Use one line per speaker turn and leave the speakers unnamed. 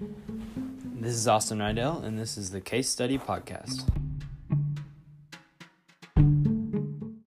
This is Austin Rydell, and this is the Case Study Podcast.